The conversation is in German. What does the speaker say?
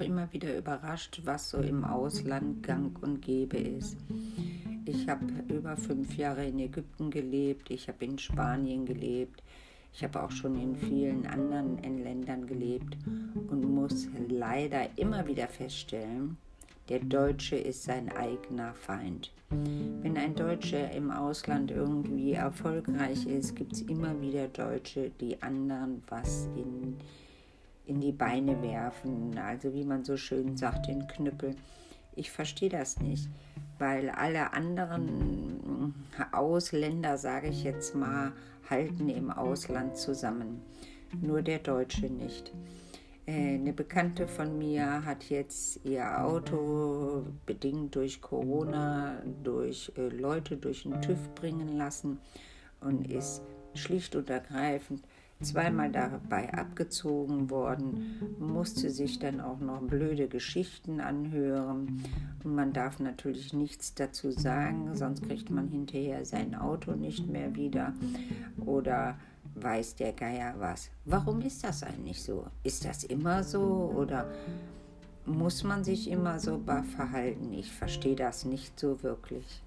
immer wieder überrascht, was so im Ausland gang und gäbe ist. Ich habe über fünf Jahre in Ägypten gelebt, ich habe in Spanien gelebt, ich habe auch schon in vielen anderen Ländern gelebt und muss leider immer wieder feststellen, der Deutsche ist sein eigener Feind. Wenn ein Deutscher im Ausland irgendwie erfolgreich ist, gibt es immer wieder Deutsche, die anderen was in, in die Beine werfen. Also wie man so schön sagt, den Knüppel. Ich verstehe das nicht, weil alle anderen Ausländer, sage ich jetzt mal, halten im Ausland zusammen. Nur der Deutsche nicht. Äh, eine Bekannte von mir hat jetzt ihr Auto bedingt durch Corona, durch äh, Leute durch den TÜV bringen lassen und ist schlicht und ergreifend zweimal dabei abgezogen worden, musste sich dann auch noch blöde Geschichten anhören. Und man darf natürlich nichts dazu sagen, sonst kriegt man hinterher sein Auto nicht mehr wieder. Oder weiß der Geier was. Warum ist das eigentlich so? Ist das immer so oder muss man sich immer so verhalten? Ich verstehe das nicht so wirklich.